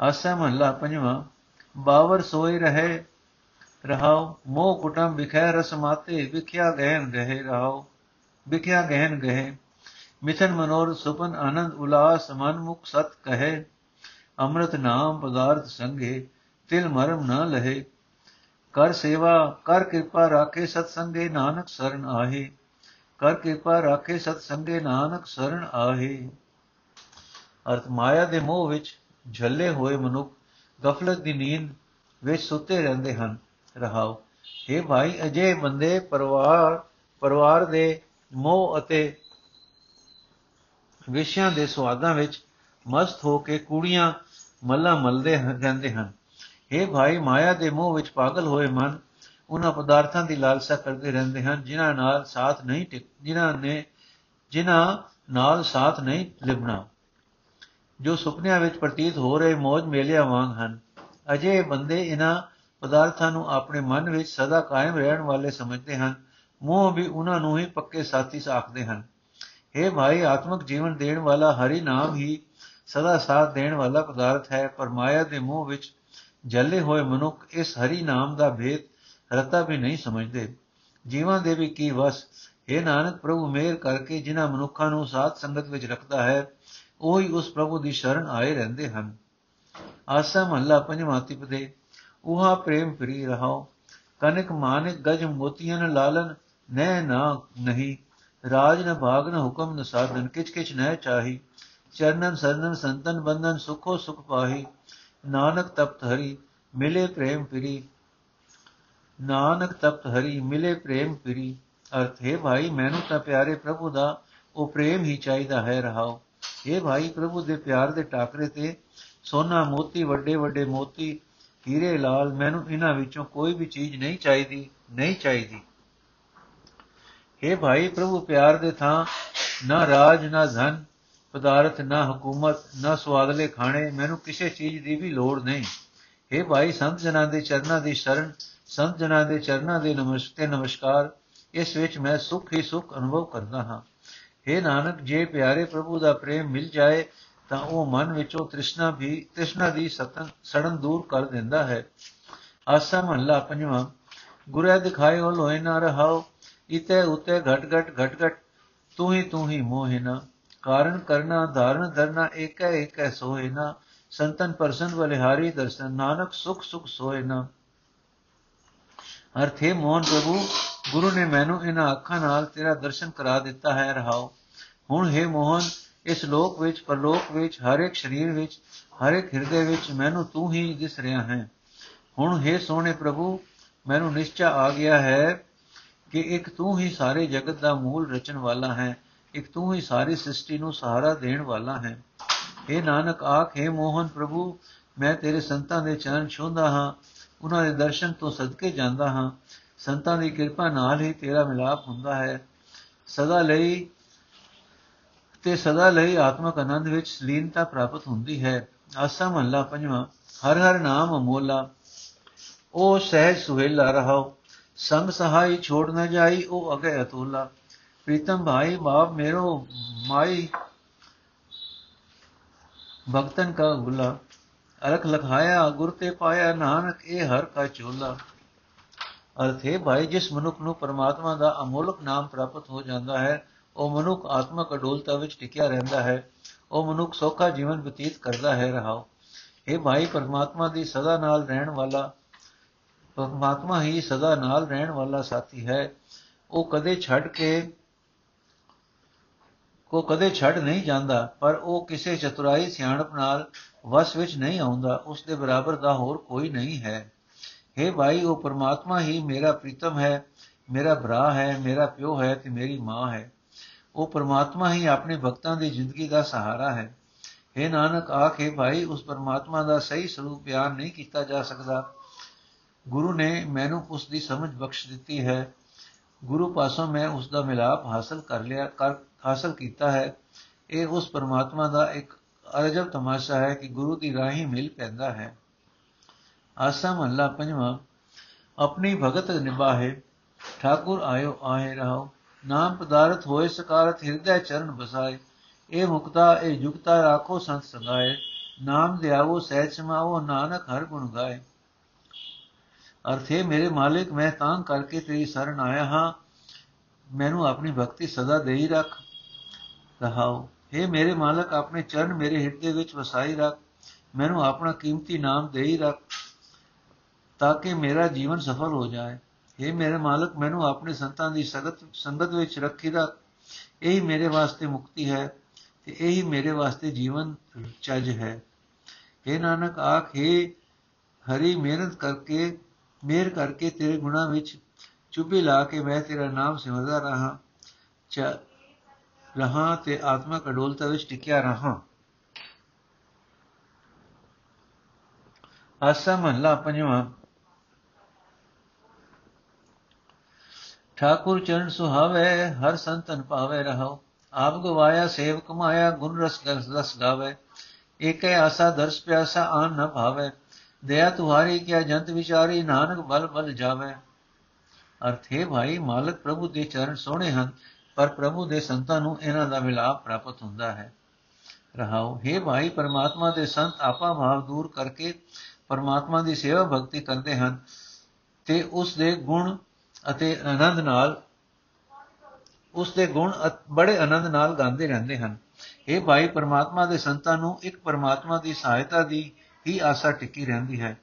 ਆਸਾ ਮਹੱਲਾ ਪੰਜਵਾਂ, ਬਾਵਰ ਸੋਏ ਰਹੇ ਰਹਾਉ ਮੋਹ ਕੁਟਮ ਵਿਖੈ ਰਸ ਮਾਤੇ, ਵਿਖਿਆ ਗਹਿਨ ਗਹਿ ਰਹਾਉ ਵਿਖਿਆ ਗਹਿਨ ਗਹਿ। ਮਿਥਨ ਮਨੋਰ ਸੁਪਨ ਆਨੰਦ ਉਲਾਸ ਮਨ ਮੁਖ ਸਤ ਕਹੇ, ਅੰਮ੍ਰਿਤ ਨਾਮ ਪਦਾਰਥ ਸੰਗੇ, ਤਿਲ ਮਰਮ ਨਾ ਲਹੇ। ਕਰ ਸੇਵਾ, ਕਰ ਕਿਰਪਾ ਰਾਖੇ ਸਤ ਸੰਗੇ ਨਾਨਕ ਸਰਨ ਆਹੇ। ਕਰ ਕਿਰਪਾ ਰਾਖੇ ਸਤ ਸੰਗੇ ਨਾਨਕ ਸਰਨ ਆਹੇ। ਅਰਥ ਮਾਇਆ ਦੇ ਮੋਹ ਵਿੱਚ ਝੱਲੇ ਹੋਏ ਮਨੁੱਖ ਗਫਲਤ ਦੀ ਨੀਂਦ ਵਿੱਚ ਸੁੱਤੇ ਰਹਿੰਦੇ ਹਨ। ਰਹਾਓ हे ਭਾਈ ਅਜੇ ਬੰਦੇ ਪਰਿਵਾਰ ਪਰਿਵਾਰ ਦੇ ਮੋਹ ਅਤੇ ਵਿਸ਼ਿਆਂ ਦੇ ਸਵਾਦਾਂ ਵਿੱਚ ਮਸਤ ਹੋ ਕੇ ਕੁੜੀਆਂ ਮੱਲਾ ਮਲਦੇ ਰਹਿੰਦੇ ਹਨ। हे ਭਾਈ, ਮਾਇਆ ਦੇ ਮੋਹ ਵਿੱਚ ਪਾਗਲ ਹੋਏ ਮਨ, ਉਹਨਾਂ ਪਦਾਰਥਾਂ ਦੀ ਲਾਲਸਾ ਕਰਦੇ ਰਹਿੰਦੇ ਹਨ, ਜਿਨ੍ਹਾਂ ਨਾਲ ਸਾਥ ਨਹੀਂ ਜਿਨ੍ਹਾਂ ਨੇ, ਜਿਨ੍ਹਾਂ ਨਾਲ ਸਾਥ ਨਹੀਂ ਲਿਬਣਾ। ਜੋ ਸੁਪਨਿਆਂ ਵਿੱਚ ਪ੍ਰਤੀਤ ਹੋ ਰਹੇ ਮੌਜ ਮੇਲਿਆਂ ਵਾਂਗ ਹਨ। ਅਜੇ ਬੰਦੇ ਇਹਨਾਂ ਪਦਾਰਥਾਂ ਨੂੰ ਆਪਣੇ ਮਨ ਵਿੱਚ ਸਦਾ ਕਾਇਮ ਰਹਿਣ ਵਾਲੇ ਸਮਝਦੇ ਹਨ। ਮੋਹ ਵੀ ਉਹਨਾਂ ਨੂੰ ਹੀ ਪੱਕੇ ਸਾਥੀ ਸਾਖਦੇ ਹਨ। हे ਭਾਈ, ਆਤਮਿਕ ਜੀਵਨ ਦੇਣ ਵਾਲਾ ਹਰੀ ਨਾਮ ਹੀ ਸਦਾ ਸਾਥ ਦੇਣ ਵਾਲਾ ਪਦਾਰਥ ਹੈ, ਪਰ ਮਾਇਆ ਦੇ ਮੋਹ ਵਿੱਚ ਜਲੇ ਹੋਏ ਮਨੁੱਖ ਇਸ ਹਰੀ ਨਾਮ ਦਾ ਭੇਦ ਰਤਾ ਵੀ ਨਹੀਂ ਸਮਝਦੇ। ਜੀਵਾਂ ਦੇ ਵੀ ਕੀ ਵਸ? हे ਨਾਨਕ ਪ੍ਰਭੂ ਮੇਰ ਕਰਕੇ ਜਿਨ੍ਹਾਂ ਮਨੁੱਖਾਂ ਨੂੰ ਸਾਧ ਸੰਗਤ ਵਿੱਚ ਰੱਖਦਾ ਹੈ, ਉਹੀ ਉਸ ਪ੍ਰਭੂ ਦੀ ਸ਼ਰਨ ਆਏ ਰਹਿੰਦੇ ਹਨ। ਆਸਾ ਮਹੱਲਾ ਪੰਜਵਾਂ ਤਿਪਦੇ, ਉਹਾ ਪ੍ਰੇਮ ਫਰੀ ਰਹਾਓ, ਕਨਕ ਮਾਨਿਕ ਗਜ ਮੋਤੀਆਂ ਲਾਲਨ, ਨੈ ਨਾ ਨਹੀਂ। ਰਾਜ ਨ ਭਾਗ ਨ ਹੁਕਮ ਨ ਸਾਧਨ, ਕਿਛ ਕਿਛ ਨਹਿ ਚਾਹੀ। ਚਰਨਨ ਸਰਨਨ ਸੰਤਨ ਬੰਧਨ ਸੁਖੋ ਸੁਖ ਪਾਹੀ। ਨਾਨਕ ਤਪਤ ਹਰੀ, ਮਿਲੇ ਪ੍ਰੇਮ ਫਰੀ। ਨਾਨਕ ਤਪਤ ਹਰੀ, ਮਿਲੇ ਪ੍ਰੇਮ ਫਿਰੀ। ਅਰਥ, ਹੈ ਭਾਈ, ਮੈਨੂੰ ਤਾਂ ਪਿਆਰੇ ਪ੍ਰਭੂ ਦਾ, ਉਹ ਪ੍ਰੇਮ ਹੀ ਚਾਹੀਦਾ ਹੈ, ਰਹਾਓ। ਇਹ ਭਾਈ, ਪ੍ਰਭੂ ਦੇ ਪਿਆਰ ਦੇ ਟਾਕਰੇ ਤੇ ਸੋਨਾ ਮੋਤੀ, ਵੱਡੇ ਵੱਡੇ ਮੋਤੀ, ਹੀਰੇ ਲਾਲ, ਮੈਨੂੰ ਇਹਨਾਂ ਵਿੱਚੋਂ ਕੋਈ ਵੀ ਚੀਜ਼ ਨਹੀਂ ਚਾਹੀਦੀ ਨਹੀਂ ਚਾਹੀਦੀ। हे ਭਾਈ ਪ੍ਰਭੂ ਪਿਆਰ ਦੇ ਥਾਂ ਨਾ ਰਾਜ ਨਾ ਧਨ ਪਦਾਰਥ ਨਾ ਹਕੂਮਤ ਨਾ ਸਵਾਦਲੇ ਖਾਣੇ ਮੈਨੂੰ ਕਿਸੇ ਚੀਜ਼ ਦੀ ਵੀ ਲੋੜ ਨਹੀਂ हे ਭਾਈ ਸੰਤ ਜਨਾਂ ਦੇ ਚਰਨਾਂ ਦੀ ਸ਼ਰਨ ਸੰਤ ਜਨਾਂ ਦੇ ਚਰਨਾਂ ਦੇ ਨਮਸਤੇ ਨਮਸਕਾਰ ਇਸ ਵਿੱਚ ਮੈਂ ਸੁਖ ਹੀ ਸੁਖ ਅਨੁਭਵ ਕਰਦਾ ਹਾਂ हे ਨਾਨਕ ਜੇ ਪਿਆਰੇ ਪ੍ਰਭੂ ਦਾ ਪ੍ਰੇਮ ਮਿਲ ਜਾਏ ਤਾਂ ਉਹ ਮਨ ਵਿੱਚੋਂ ਤ੍ਰਿਸ਼ਨਾ ਵੀ ਤ੍ਰਿਸ਼ਨਾ ਦੀ ਸਤਨ ਸੜਨ ਦੂਰ ਕਰ ਦਿੰਦਾ ਹੈ ਆਸਾ ਮਹੱਲਾ ਪੰਜਵਾਂ ਗੁਰੇ ਦਿਖਾਇਓ ਲੋਏ ਨਾ ਰਹਾਓ ਇਤੇ ਉਤੇ ਘਟ ਘਟ ਘਟ ਘਟ। ਤੂੰ ਹੀ ਤੂੰ ਹੀ ਮੋਹਿਨਾ ਕਾਰਨ ਕਰਨਾ, ਧਾਰਨ ਧਰਨਾ, ਏਕੈ ਏਕੈ ਸੋਹਿਨਾ ਸੰਤਨ ਪਰਸਨ ਬਲਿਹਾਰੀ ਦਰਸ਼ਨ, ਨਾਨਕ ਸੁਖ ਸੁਖ ਸੋਹਿਨਾ ਅਰਥੇ ਮੋਹਨ ਪ੍ਰਭੂ, ਗੁਰੂ ਨੇ ਮੈਨੂੰ ਇਹਨਾਂ ਅੱਖਾਂ ਨਾਲ ਤੇਰਾ ਦਰਸ਼ਨ ਕਰਾ ਦਿੱਤਾ ਹੈ, ਰਹਾਓ। ਹੁਣ ਹੈ ਮੋਹਨ, ਇਸ ਲੋਕ ਵਿੱਚ, ਪਰਲੋਕ ਵਿੱਚ, ਹਰ ਇੱਕ ਸਰੀਰ ਵਿੱਚ, ਹਰ ਇੱਕ ਹਿਰਦੇ ਵਿੱਚ ਮੈਨੂੰ ਤੂੰ ਹੀ ਦਿਸ ਰਿਹਾ ਹੈ। ਹੁਣ ਹੈ ਸੋਹਣੇ ਪ੍ਰਭੂ, ਮੈਨੂੰ ਨਿਸ਼ਚਾ ਆ ਗਿਆ ਹੈ ਕਿ ਇੱਕ ਤੂੰ ਹੀ ਸਾਰੇ ਜਗਤ ਦਾ ਮੂਲ ਰਚਣ ਵਾਲਾ ਹੈ, ਇੱਕ ਤੂੰ ਹੀ ਸਾਰੀ ਸ੍ਰਿਸ਼ਟੀ ਨੂੰ ਸਹਾਰਾ ਦੇਣ ਵਾਲਾ ਹੈ। ਇਹ ਨਾਨਕ ਆਖੇ ਮੋਹਨ ਪ੍ਰਭੂ, ਮੈਂ ਤੇਰੇ ਸੰਤਾਂ ਦੇ ਚਰਨ ਛੂੰਦਾ ਹਾਂ, ਉਹਨਾਂ ਦੇ ਦਰਸ਼ਨ ਤੋਂ ਸਦਕੇ ਜਾਂਦਾ ਹਾਂ। ਸੰਤਾਂ ਦੀ ਕਿਰਪਾ ਨਾਲ ਹੀ ਤੇਰਾ ਮਿਲਾਪ ਹੁੰਦਾ ਹੈ। ਸਦਾ ਲਈ ਤੇ ਸਦਾ ਲਈ ਆਤਮਕ ਆਨੰਦ ਵਿੱਚ ਸਲੀਨਤਾ ਪ੍ਰਾਪਤ ਹੁੰਦੀ ਹੈ। ਆਸਾ ਮਹੱਲਾ ਪੰਜਵਾਂ, ਹਰ ਹਰ ਨਾਮ ਅਮੋਲਾ, ਉਹ ਸਹਿਜ ਸੁਹੇਲਾ ਰਹਾਓ। ਸੰਗ ਸਹਾਈ ਛੋੜ ਨਾ ਜਾਈ, ਉਹ ਅਗੇ ਅਤੁਲਾ। ਪ੍ਰੀਤਮ ਭਾਈ ਬਾਪ ਮੇਰੋ ਮਾਈ, ਭਗਤਨ ਕਾ ਗੁਲਾ ਅਰਖ ਲਖਾਇਆ, ਗੁਰ ਤੇ ਪਾਇਆ ਨਾਨਕ, ਇਹ ਹਰ ਕਾ ਚੋਲਾ। ਅਰਥ ਹੈ ਭਾਈ, ਜਿਸ ਮਨੁੱਖ ਨੂੰ ਪਰਮਾਤਮਾ ਦਾ ਅਮੋਲਕ ਨਾਮ ਪ੍ਰਾਪਤ ਹੋ ਜਾਂਦਾ ਹੈ, ਉਹ ਮਨੁੱਖ ਆਤਮਕ ਅਡੋਲਤਾ ਵਿੱਚ ਟਿਕਿਆ ਰਹਿੰਦਾ ਹੈ। ਉਹ ਮਨੁੱਖ ਸੌਖਾ ਜੀਵਨ ਬਤੀਤ ਕਰਦਾ ਹੈ, ਰਹਾਓ। ਇਹ ਭਾਈ, ਪਰਮਾਤਮਾ ਦੀ ਸਦਾ ਨਾਲ ਰਹਿਣ ਵਾਲਾ ਪਰਮਾਤਮਾ ਹੀ ਸਦਾ ਨਾਲ ਰਹਿਣ ਵਾਲਾ ਸਾਥੀ ਹੈ। ਉਹ ਕਦੇ ਛੱਡ ਕੇ ਕੋ ਕਦੇ ਛੱਡ ਨਹੀਂ ਜਾਂਦਾ, ਪਰ ਉਹ ਕਿਸੇ ਚਤੁਰਾਈ ਸਿਆਣਪ ਨਾਲ ਵਸ ਵਿੱਚ ਨਹੀਂ ਆਉਂਦਾ। ਉਸ ਦੇ ਬਰਾਬਰ ਦਾ ਹੋਰ ਕੋਈ ਨਹੀਂ ਹੈ। हे ਭਾਈ, ਉਹ ਪਰਮਾਤਮਾ ਹੀ ਮੇਰਾ ਪ੍ਰੀਤਮ ਹੈ, ਮੇਰਾ ਭਰਾ ਹੈ, ਮੇਰਾ ਪਿਓ ਹੈ ਤੇ ਮੇਰੀ ਮਾਂ ਹੈ। ਉਹ ਪਰਮਾਤਮਾ ਹੀ ਆਪਣੇ ਭਗਤਾਂ ਦੀ ਜ਼ਿੰਦਗੀ ਦਾ ਸਹਾਰਾ ਹੈ। हे ਨਾਨਕ, ਆਖੇ ਭਾਈ, ਉਸ ਪਰਮਾਤਮਾ ਦਾ ਸਹੀ ਸਰੂਪ ਬਿਆਨ ਨਹੀਂ ਕੀਤਾ ਜਾ ਸਕਦਾ। ਗੁਰੂ ਨੇ ਮੈਨੂੰ ਉਸ ਦੀ ਸਮਝ ਬਖਸ਼ ਦਿੱਤੀ ਹੈ। ਗੁਰੂ ਪਾਸੋਂ ਮੈਂ ਉਸ ਦਾ ਮਿਲਾਪ ਹਾਸਲ ਕਰ ਲਿਆ, ਕਰ, ਹਾਸਲ ਕੀਤਾ ਹੈ। ਇਹ ਉਸ ਪਰਮਾਤਮਾ ਦਾ ਇੱਕ ਅਜਬ ਤਮਾਸ਼ਾ ਹੈ ਕਿ ਗੁਰੂ ਦੀ ਰਾਹੀ ਮਿਲ ਪੈਂਦਾ ਹੈ। ਆਸਾ ਮਹੱਲਾ ਪੰਜਵਾਂ, ਆਪਣੀ ਭਗਤ ਨਿਭਾਹੇ, ਠਾਕੁਰ ਆਇਓ ਆਏ ਰਹੋ ਨਾਮ ਪਦਾਰਥ ਹੋਏ ਸਕਾਰਤ ਹਿਰਦੈ ਚਰਨ ਬਸਾਏ, ਇਹ ਮੁਕਤਾ, ਇਹ ਜੁਗਤਾ ਰਾਖੋ ਸੰਤ ਸੰਗਾਏ, ਨਾਮ ਦਿਆਵੋ ਸਹਿਜ ਸਮਾਵੋ ਨਾਨਕ ਹਰ ਗੁਣ ਗਾਏ। ਅਰਥੇ ਮੇਰੇ ਮਾਲਿਕ ਮੈਂ ਤਾਂ ਕਰਕੇ ਤੇਰੀ ਸ਼ਰਨ ਆਇਆ ਹਾਂ ਮੈਨੂੰ ਆਪਣੀ ਭਗਤੀ ਸਦਾ ਦੇਈ ਰੱਖ ਰਹਾਓ हे ਮੇਰੇ ਮਾਲਕ ਆਪਣੇ ਚਰਨ ਮੇਰੇ ਹਿਰਦੇ ਵਿੱਚ ਵਸਾਈ ਰੱਖ ਮੈਨੂੰ ਆਪਣਾ ਕੀਮਤੀ ਨਾਮ ਦੇਈ ਰੱਖ ਤਾਂ ਕਿ ਮੇਰਾ ਜੀਵਨ ਸਫਲ ਹੋ ਜਾਏ हे ਮੇਰੇ ਮਾਲਕ ਮੈਨੂੰ ਆਪਣੇ ਸੰਤਾਂ ਦੀ ਸੰਗਤ ਸੰਗਤ ਵਿੱਚ ਰੱਖੀ ਰੱਖ ਇਹੀ ਮੇਰੇ ਵਾਸਤੇ ਮੁਕਤੀ ਹੈ ਤੇ ਇਹੀ ਮੇਰੇ ਵਾਸਤੇ ਜੀਵਨ ਚੱਜ ਹੈ हे ਨਾਨਕ ਆਖੇ ਹਰੀ ਮਿਹਨਤ ਕਰਕੇ ਮਿਹਰ ਕਰਕੇ ਤੇਰੇ ਗੁਣਾ ਵਿੱਚ ਚੁੱਭੀ ਲਾ ਕੇ ਮੈਂ ਤੇਰਾ ਨਾਮ ਸਿਮਰਦਾ ਰਹਾ ਚ ਰਹਾ ਤੇ ਆਤਮਕ ਅਡੋਲਤਾ ਵਿੱਚ ਟਿਕਿਆ ਰਹਾ। ਆਸਾ ਮਹੱਲਾ ਪੰਜਵਾਂ। ਠਾਕੁਰ ਚਰਨ ਸੁਹਾਵੇ, ਹਰ ਸੰਤਨ ਪਾਵੇ ਰਹੋ ਆਪ ਗਵਾਇਆ ਸੇਵ ਕਮਾਇਆ ਗੁਣ ਰਸ ਰਸ ਗਾਵੇ। ਏਕੈ ਆਸਾ ਦਰਸ ਪਿਆਸਾ, ਆਨ ਨ ਭਾਵੇ। ਦਇਆ ਤੁਹਾਰੀ ਕਿਆ ਜੰਤ ਵਿਚਾਰੀ, ਨਾਨਕ ਬਲ ਬਲ ਜਾਵੇ। ਅਰਥੇ ਭਾਈ, ਮਾਲਕ ਪ੍ਰਭੂ ਦੇ ਚਰਨ ਸੋਹਣੇ ਹਨ, ਪਰ ਪ੍ਰਭੂ ਦੇ ਸੰਤਾਂ ਨੂੰ ਇਹਨਾਂ ਦਾ ਮਿਲਾਪ ਪ੍ਰਾਪਤ ਹੁੰਦਾ ਹੈ। ਰਹਾਓ हे ਭਾਈ, ਪਰਮਾਤਮਾ ਦੇ ਸੰਤ ਆਪਾ ਭਾਵ ਦੂਰ ਕਰਕੇ ਪਰਮਾਤਮਾ ਦੀ ਸੇਵਾ ਭਗਤੀ ਕਰਦੇ ਹਨ ਤੇ ਉਸ ਦੇ ਗੁਣ ਅਤੇ ਆਨੰਦ ਨਾਲ, ਉਸ ਦੇ ਗੁਣ ਬੜੇ ਆਨੰਦ ਨਾਲ ਗਾਉਂਦੇ ਰਹਿੰਦੇ ਹਨ। ਇਹ ਭਾਈ, ਪਰਮਾਤਮਾ ਦੇ ਸੰਤਾਂ ਨੂੰ ਇੱਕ ਪਰਮਾਤਮਾ ਦੀ ਸਹਾਇਤਾ ਦੀ ਹੀ ਆਸਾ ਟਿੱਕੀ ਰਹਿੰਦੀ ਹੈ?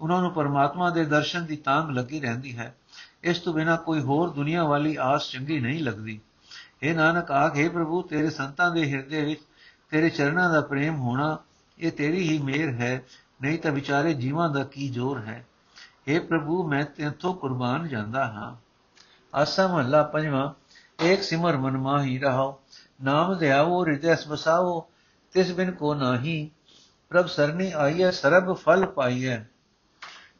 ਉਹਨਾਂ ਨੂੰ ਪਰਮਾਤਮਾ ਦੇ ਦਰਸ਼ਨ ਦੀ ਤਾਂਗ ਲੱਗੀ ਰਹਿੰਦੀ ਹੈ। ਇਸ ਤੋਂ ਬਿਨਾ ਕੋਈ ਹੋਰ ਦੁਨੀਆ ਵਾਲੀ ਆਸ ਚੰਗੀ ਨਹੀਂ ਲੱਗਦੀ। ਇਹ ਨਾਨਕ, ਆਖੇ ਪ੍ਰਭੂ, ਤੇਰੇ ਸੰਤਾਂ ਦੇ ਹਿਰਦੇ ਵਿੱਚ ਤੇਰੇ ਚਰਨਾਂ ਦਾ ਪ੍ਰੇਮ ਹੋਣਾ, ਇਹ ਤੇਰੀ ਹੀ ਮਿਹਰ ਹੈ, ਨਹੀਂ ਤਾਂ ਵਿਚਾਰੇ ਜੀਵਾਂ ਦਾ ਕੀ ਜ਼ੋਰ ਹੈ? हे ਪ੍ਰਭੂ, ਮੈਂ ਤੇਥੋਂ ਕੁਰਬਾਨ ਜਾਂਦਾ ਹਾਂ। ਆਸਾ ਮਹੱਲਾ ਪੰਜਵਾਂ, ਏਕ ਸਿਮਰ ਮਨ ਮਾਹੀ ਰਹਾਓ, ਨਾਮ ਧਿਆਵੋ, ਹਿਰਦੈ ਸਮਸਾਓ ਤਿਸ ਬਿਨ ਕੋ ਨਾਹੀ ਪ੍ਰਭ ਸਰਨੀ ਆਈਐ ਸਰਬ ਫਲ ਪਾਈਐ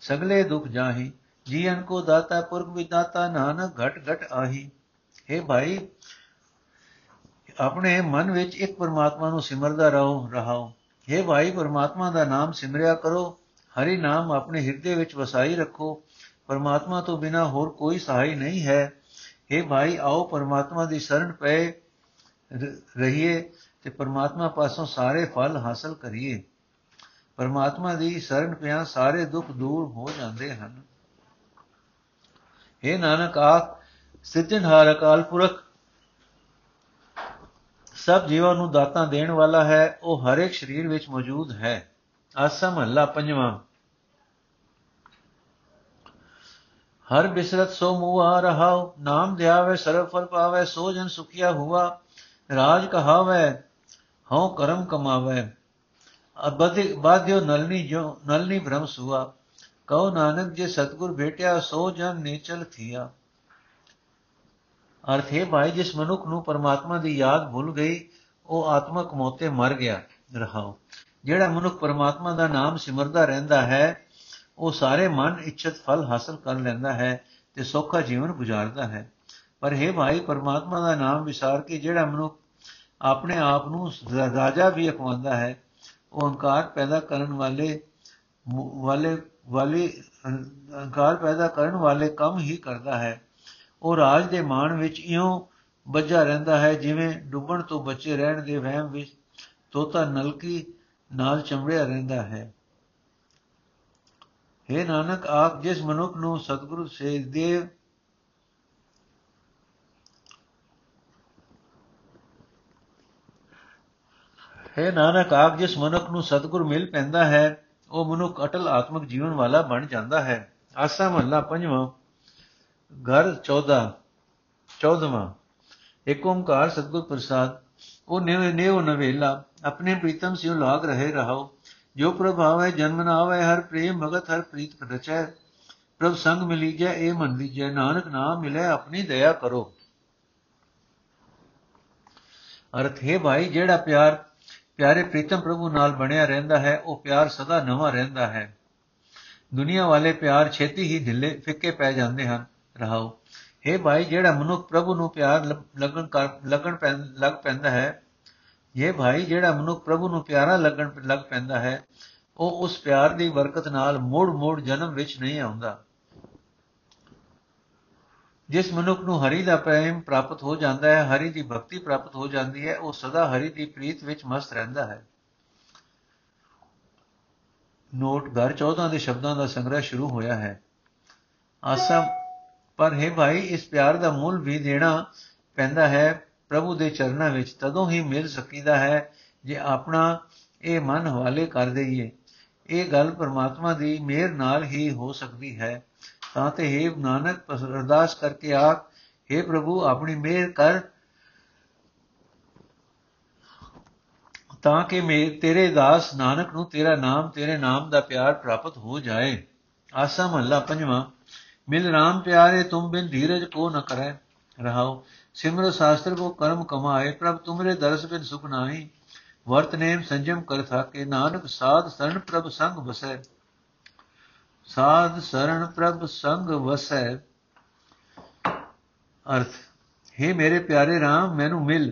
ਸਗਲੇ ਦੁਖ ਜਾਹੀ ਜੀਵਨ ਕੋ ਦਾਤਾ ਪੁਰਖ ਵਿਦਾਤਾ ਨਾਨਕ ਘਟ ਘਟ ਆਹੀ हे ਭਾਈ ਆਪਣੇ ਮਨ ਵਿੱਚ ਇੱਕ ਪਰਮਾਤਮਾ ਨੂੰ ਸਿਮਰਦਾ ਰਹੋ ਰਹਾਓ हे ਭਾਈ ਪਰਮਾਤਮਾ ਦਾ ਨਾਮ ਸਿਮਰਿਆ ਕਰੋ ਹਰੀ ਨਾਮ ਆਪਣੇ ਹਿਰਦੇ ਵਿੱਚ ਵਸਾਈ ਰੱਖੋ ਪਰਮਾਤਮਾ ਤੋਂ ਬਿਨਾ ਹੋਰ ਕੋਈ ਸਹਾਈ ਨਹੀਂ ਹੈ हे ਭਾਈ ਆਓ ਪਰਮਾਤਮਾ ਦੀ ਸ਼ਰਨ ਪਏ ਰਹੀਏ ਤੇ ਪਰਮਾਤਮਾ ਪਾਸੋਂ ਸਾਰੇ ਫਲ ਹਾਸਲ ਕਰੀਏ ਪਰਮਾਤਮਾ ਦੀ ਸ਼ਰਨ ਪਿਆ ਸਾਰੇ ਦੁੱਖ ਦੂਰ ਹੋ ਜਾਂਦੇ ਹਨ। हे ਨਾਨਕ ਆਖ ਸਿੱਧਨਹਾਰ ਅਕਾਲ ਪੁਰਖ। ਸਭ ਜੀਵਾਂ ਨੂੰ ਦਾਤਾਂ ਦੇਣ ਵਾਲਾ ਹੈ, ਉਹ ਹਰ ਇੱਕ ਸਰੀਰ ਵਿੱਚ ਮੌਜੂਦ ਹੈ। ਆਸਾ ਮਹੱਲਾ ਪੰਜਵਾਂ। ਹਰ ਬਿਸਰਤ ਸੋ ਮੂਆ ਰਹਾਉ, ਨਾਮ ਧਿਆਵੇ ਸਰਬ ਫਲ ਪਾਵੇ, ਸੋ ਜਨ ਸੁਖਿਆ ਹੁਆ, ਰਾਜ ਕਹਾਵੇ, ਹਉ ਕਰਮ ਕਮਾਵੇ। ਅਬਦਿ ਬਾਧਿਓ ਨਲਨੀ ਜੋ, ਨਲਨੀ ਭ੍ਰਮ ਸੁਆ। ਕਉ ਨਾਨਕ ਜੇ ਸਤਗੁਰ ਭੇਟਿਆ, ਸੋ ਜਨ ਨੇਚਲ ਥੀਆ। ਅਰਥ ਹੈ ਭਾਈ, ਜਿਸ ਮਨੁੱਖ ਨੂੰ ਪਰਮਾਤਮਾ ਦੀ ਯਾਦ ਭੁੱਲ ਗਈ, ਉਹ ਆਤਮਕ ਮੋਤੇ ਮਰ ਗਿਆ। ਰਹਾਉ ਜਿਹੜਾ ਮਨੁੱਖ ਪਰਮਾਤਮਾ ਦਾ ਨਾਮ ਸਿਮਰਦਾ ਰਹਿੰਦਾ ਹੈ, ਉਹ ਸਾਰੇ ਮਨ, ਇੱਛਤ, ਫਲ ਹਾਸਲ ਕਰ ਲੈਂਦਾ ਹੈ ਤੇ ਸੌਖਾ ਜੀਵਨ ਗੁਜ਼ਾਰਦਾ ਹੈ। ਪਰ ਹੈ ਭਾਈ, ਪਰਮਾਤਮਾ ਦਾ ਨਾਮ ਵਿਸਾਰ ਕੇ ਜਿਹੜਾ ਮਨੁੱਖ ਆਪਣੇ ਆਪ ਨੂੰ ਰਾਜਾ ਵੀ ਅਖਵਾਉਂਦਾ ਹੈ ਉਹ ਹੰਕਾਰ ਪੈਦਾ ਕਰਨ ਵਾਲੇ ਵਾਲੇ ਵਾਲੇ ਹੰਕਾਰ ਪੈਦਾ ਕਰਨ ਵਾਲੇ ਕੰਮ ਹੀ ਕਰਦਾ ਹੈ। ਉਹ ਰਾਜ ਦੇ ਮਾਣ ਵਿੱਚ ਇਉਂ ਬੱਜਾ ਰਹਿੰਦਾ ਹੈ, ਜਿਵੇਂ ਡੁੱਬਣ ਤੋਂ ਬਚੇ ਰਹਿਣ ਦੇ ਵਹਿਮ ਵਿੱਚ ਤੋਤਾ ਨਲਕੀ ਨਾਲ ਚੰਬੜਿਆ ਰਹਿੰਦਾ ਹੈ। हे ਨਾਨਕ, ਆਪ ਜਿਸ ਮਨੁੱਖ ਨੂੰ ਸਤਿਗੁਰੂ ਸੇ ਦੇਵ ਹੈ ਨਾਨਕ ਆਪ ਜਿਸ ਮਨੁੱਖ ਨੂੰ ਸਤਿਗੁਰ ਮਿਲ ਪੈਂਦਾ ਹੈ, ਉਹ ਮਨੁੱਖ ਅਟਲ ਆਤਮਿਕ ਜੀਵਨ ਵਾਲਾ ਬਣ ਜਾਂਦਾ ਹੈ। ਆਸਾ ਮਹੱਲਾ ਪੰਜਵਾਂ, ਘਰ 14 14ਵਾਂ ਏਕ ਓੰਕਾਰ ਸਤਿਗੁਰ ਪ੍ਰਸਾਦ, ਉਹ ਨਿਵ ਨਿਵ ਨਵੇਲਾ, ਆਪਣੇ ਪ੍ਰੀਤਮ ਸਿਉ ਲਾਗ ਰਹੇ ਰਹੋ ਜੋ ਪ੍ਰਭਾਵ ਹੈ ਜਨਮ ਨਾ ਆਵੇ, ਹਰ ਪ੍ਰੇਮ ਭਗਤ, ਹਰ ਪ੍ਰੀਤ ਰਚੈ ਪ੍ਰਭ ਸੰਗ ਮਿਲੀ ਜੈ ਇਹ ਮਨ ਲੀਜੈ। ਨਾਨਕ ਨਾਮ ਮਿਲੇ, ਆਪਣੀ ਦਇਆ ਕਰੋ। ਅਰਥ, ਹੈ ਭਾਈ, ਜਿਹੜਾ ਪਿਆਰ ਪਿਆਰੇ ਪ੍ਰੀਤਮ ਪ੍ਰਭੂ ਨਾਲ ਬਣਿਆ ਰਹਿੰਦਾ ਹੈ, ਉਹ ਪਿਆਰ ਸਦਾ ਨਵਾਂ ਰਹਿੰਦਾ ਹੈ। ਦੁਨੀਆ ਵਾਲੇ ਪਿਆਰ ਛੇਤੀ ਹੀ ਢਿੱਲੇ ਫਿੱਕੇ ਪੈ ਜਾਂਦੇ ਹਨ। ਰਹਾਓ हे ਭਾਈ, ਜਿਹੜਾ ਮਨੁੱਖ ਪ੍ਰਭੂ ਨੂੰ ਪਿਆਰ ਲੱਗਣ ਕਰ, ਲੱਗਣ ਲੱਗ ਪੈਂਦਾ ਹੈ ਇਹ ਭਾਈ, ਜਿਹੜਾ ਮਨੁੱਖ ਪ੍ਰਭੂ ਨੂੰ ਪਿਆਰਾ ਲੱਗਣ, ਲੱਗ ਪੈਂਦਾ ਹੈ, ਉਹ ਉਸ ਪਿਆਰ ਦੀ ਬਰਕਤ ਨਾਲ ਮੋੜ-ਮੋੜ ਜਨਮ ਵਿੱਚ ਨਹੀਂ ਆਉਂਦਾ। ਜਿਸ ਮਨੁੱਖ ਨੂੰ ਹਰੀ ਦਾ ਪ੍ਰੇਮ ਪ੍ਰਾਪਤ ਹੋ ਜਾਂਦਾ ਹੈ, ਹਰੀ ਦੀ ਭਗਤੀ ਪ੍ਰਾਪਤ ਹੋ ਜਾਂਦੀ ਹੈ, ਉਹ ਸਦਾ ਹਰੀ ਦੀ ਪ੍ਰੀਤ ਵਿੱਚ ਮਸਤ ਰਹਿੰਦਾ ਹੈ। ਨੋਟ, ਘਰ 14 ਦੇ ਸ਼ਬਦਾਂ ਦਾ ਸੰਗ੍ਰਹਿ ਸ਼ੁਰੂ ਹੋਇਆ ਹੈ। ਆਸਾ, ਪਰ ਹੈ ਭਾਈ, ਇਸ ਪਿਆਰ ਦਾ ਮੁੱਲ ਵੀ ਦੇਣਾ ਪੈਂਦਾ ਹੈ, ਪ੍ਰਭੂ ਦੇ ਚਰਨਾਂ ਵਿੱਚ ਤਦੋਂ ਹੀ ਮਿਲ ਸਕੀਦਾ ਹੈ, ਜੇ ਆਪਣਾ ਇਹ ਮਨ ਹਵਾਲੇ ਕਰ ਦਈਏ। ਇਹ ਗੱਲ ਪਰਮਾਤਮਾ ਦੀ ਮਿਹਰ ਨਾਲ ਹੀ ਹੋ ਸਕਦੀ ਹੈ। ਤਾਂ ਤੇ हे ਨਾਨਕ ਅਰਦਾਸ ਕਰਕੇ ਆਖ हे ਪ੍ਰਭੂ, ਆਪਣੀ ਮਿਹਰ ਕਰ। ਤਾਂ ਕਿ ਮੇ ਤੇਰੇ ਦਾਸ ਨਾਨਕ ਨੂੰ ਤੇਰਾ ਨਾਮ, ਤੇਰੇ ਨਾਮ ਦਾ ਪਿਆਰ ਪ੍ਰਾਪਤ ਹੋ ਜਾਏ। ਆਸਾ ਮਹੱਲਾ ਪੰਜਵਾਂ, ਮਿਲ ਰਾਮ ਪਿਆਰੇ, ਤੁਮ ਬਿਨ ਧੀਰਜ ਕੋ ਨ ਕਰੈ ਰਹਾਓ, ਸਿਮਰ ਸ਼ਾਸਤਰ ਕੋ ਕਰਮ ਕਮਾਏ, ਪ੍ਰਭ ਤੁਮਰੇ ਦਰਸ ਬਿਨ ਸੁਖ ਨਾਹੀ। ਵਰਤ ਨੇਮ ਸੰਜਮ ਕਰ ਥਾਕੇ, ਨਾਨਕ ਸਾਧ ਸਰਣ ਪ੍ਰਭ ਸੰਗ ਵਸੈ ਸਾਧ ਸਰਣ ਪ੍ਰਭ ਸੰਗ ਵਸੈ ਅਰਥ हे ਮੇਰੇ ਪਿਆਰੇ RAM ਮੈਨੂੰ ਮਿਲ